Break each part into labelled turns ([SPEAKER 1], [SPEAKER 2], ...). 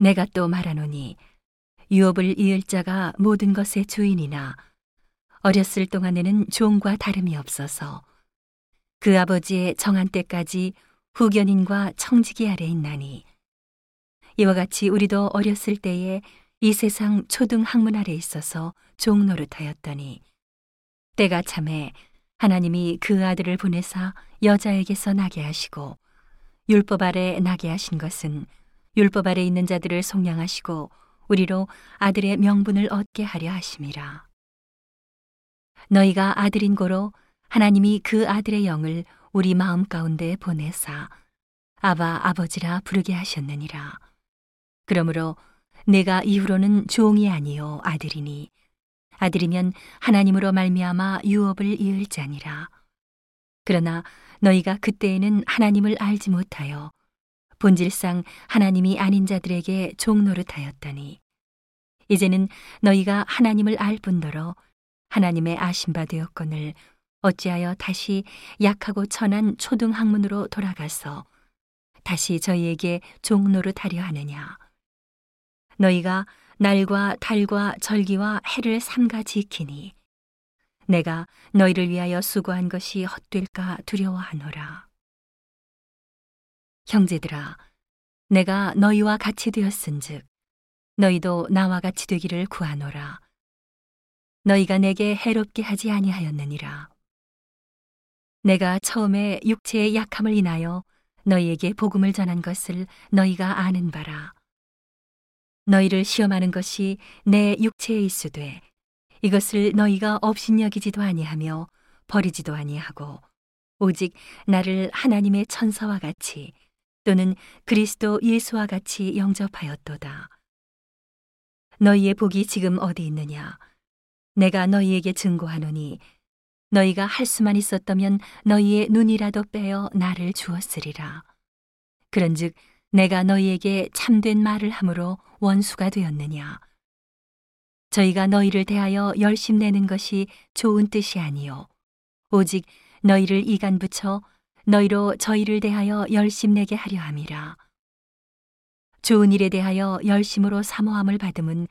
[SPEAKER 1] 내가 또 말하노니 유업을 이을 자가 모든 것의 주인이나 어렸을 동안에는 종과 다름이 없어서 그 아버지의 정한 때까지 후견인과 청지기 아래 있나니 이와 같이 우리도 어렸을 때에 이 세상 초등 학문 아래 있어서 종 노릇하였더니 때가 참에 하나님이 그 아들을 보내사 여자에게서 나게 하시고 율법 아래 나게 하신 것은 율법 아래 있는 자들을 속량하시고 우리로 아들의 명분을 얻게 하려 하심이라. 너희가 아들인 고로 하나님이 그 아들의 영을 우리 마음 가운데 보내사 아바 아버지라 부르게 하셨느니라. 그러므로 내가 이후로는 종이 아니요 아들이니 아들이면 하나님으로 말미암아 유업을 이을 자니라. 그러나 너희가 그때에는 하나님을 알지 못하여 본질상 하나님이 아닌 자들에게 종노릇하였다니 이제는 너희가 하나님을 알 뿐더러 하나님의 아신 바 되었거늘 어찌하여 다시 약하고 천한 초등 학문으로 돌아가서 다시 저희에게 종노릇하려 하느냐 너희가 날과 달과 절기와 해를 삼가 지키니 내가 너희를 위하여 수고한 것이 헛될까 두려워하노라. 형제들아, 내가 너희와 같이 되었은즉 너희도 나와 같이 되기를 구하노라. 너희가 내게 해롭게 하지 아니하였느니라. 내가 처음에 육체의 약함을 인하여 너희에게 복음을 전한 것을 너희가 아는 바라. 너희를 시험하는 것이 내 육체에 있으되 이것을 너희가 업신여기지도 아니하며 버리지도 아니하고 오직 나를 하나님의 천사와 같이 또는 그리스도 예수와 같이 영접하였도다. 너희의 복이 지금 어디 있느냐? 내가 너희에게 증거하노니 너희가 할 수만 있었다면 너희의 눈이라도 빼어 나를 주었으리라. 그런즉 내가 너희에게 참된 말을 함으로 원수가 되었느냐? 저희가 너희를 대하여 열심 내는 것이 좋은 뜻이 아니요 오직 너희를 이간 붙여 너희로 저희를 대하여 열심 내게 하려 함이라. 좋은 일에 대하여 열심으로 사모함을 받음은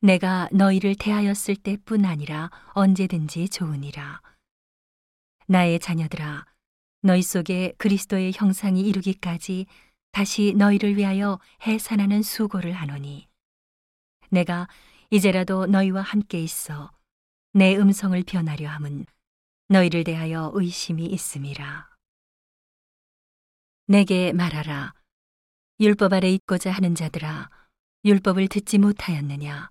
[SPEAKER 1] 내가 너희를 대하였을 때뿐 아니라 언제든지 좋으니라. 나의 자녀들아, 너희 속에 그리스도의 형상이 이루기까지 다시 너희를 위하여 해산하는 수고를 하노니, 내가 이제라도 너희와 함께 있어 내 음성을 변하려 함은 너희를 대하여 의심이 있음이라. 내게 말하라. 율법 아래 있고자 하는 자들아, 율법을 듣지 못하였느냐?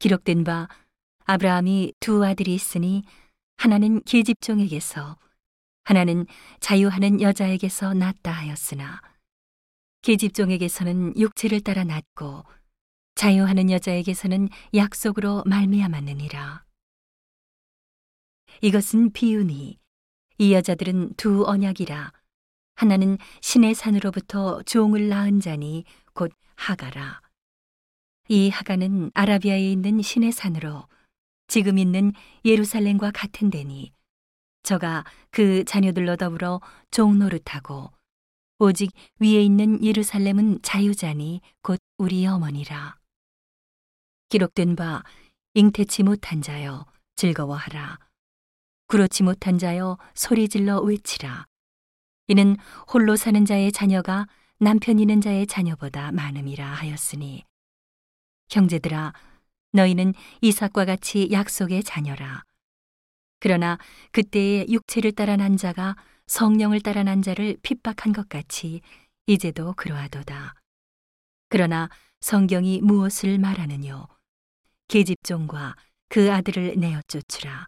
[SPEAKER 1] 기록된 바 아브라함이 두 아들이 있으니 하나는 계집종에게서 하나는 자유하는 여자에게서 낳다 하였으나 계집종에게서는 육체를 따라 낳고 자유하는 여자에게서는 약속으로 말미암았느니라. 이것은 비유니 이 여자들은 두 언약이라 하나는 신의 산으로부터 종을 낳은 자니 곧 하가라. 이 하가는 아라비아에 있는 신의 산으로 지금 있는 예루살렘과 같은 데니 저가 그 자녀들로 더불어 종노릇하고 오직 위에 있는 예루살렘은 자유자니 곧 우리 어머니라. 기록된 바 잉태치 못한 자여 즐거워하라. 그렇지 못한 자여 소리질러 외치라. 이는 홀로 사는 자의 자녀가 남편 있는 자의 자녀보다 많음이라 하였으니 형제들아 너희는 이삭과 같이 약속의 자녀라. 그러나 그때의 육체를 따라 난 자가 성령을 따라 난 자를 핍박한 것 같이 이제도 그러하도다. 그러나 성경이 무엇을 말하느뇨? 계집종과 그 아들을 내어 쫓으라.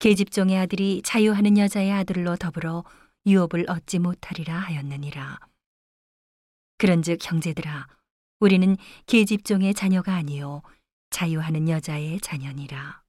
[SPEAKER 1] 계집종의 아들이 자유하는 여자의 아들로 더불어 유업을 얻지 못하리라 하였느니라. 그런즉 형제들아, 우리는 계집종의 자녀가 아니요 자유하는 여자의 자녀니라.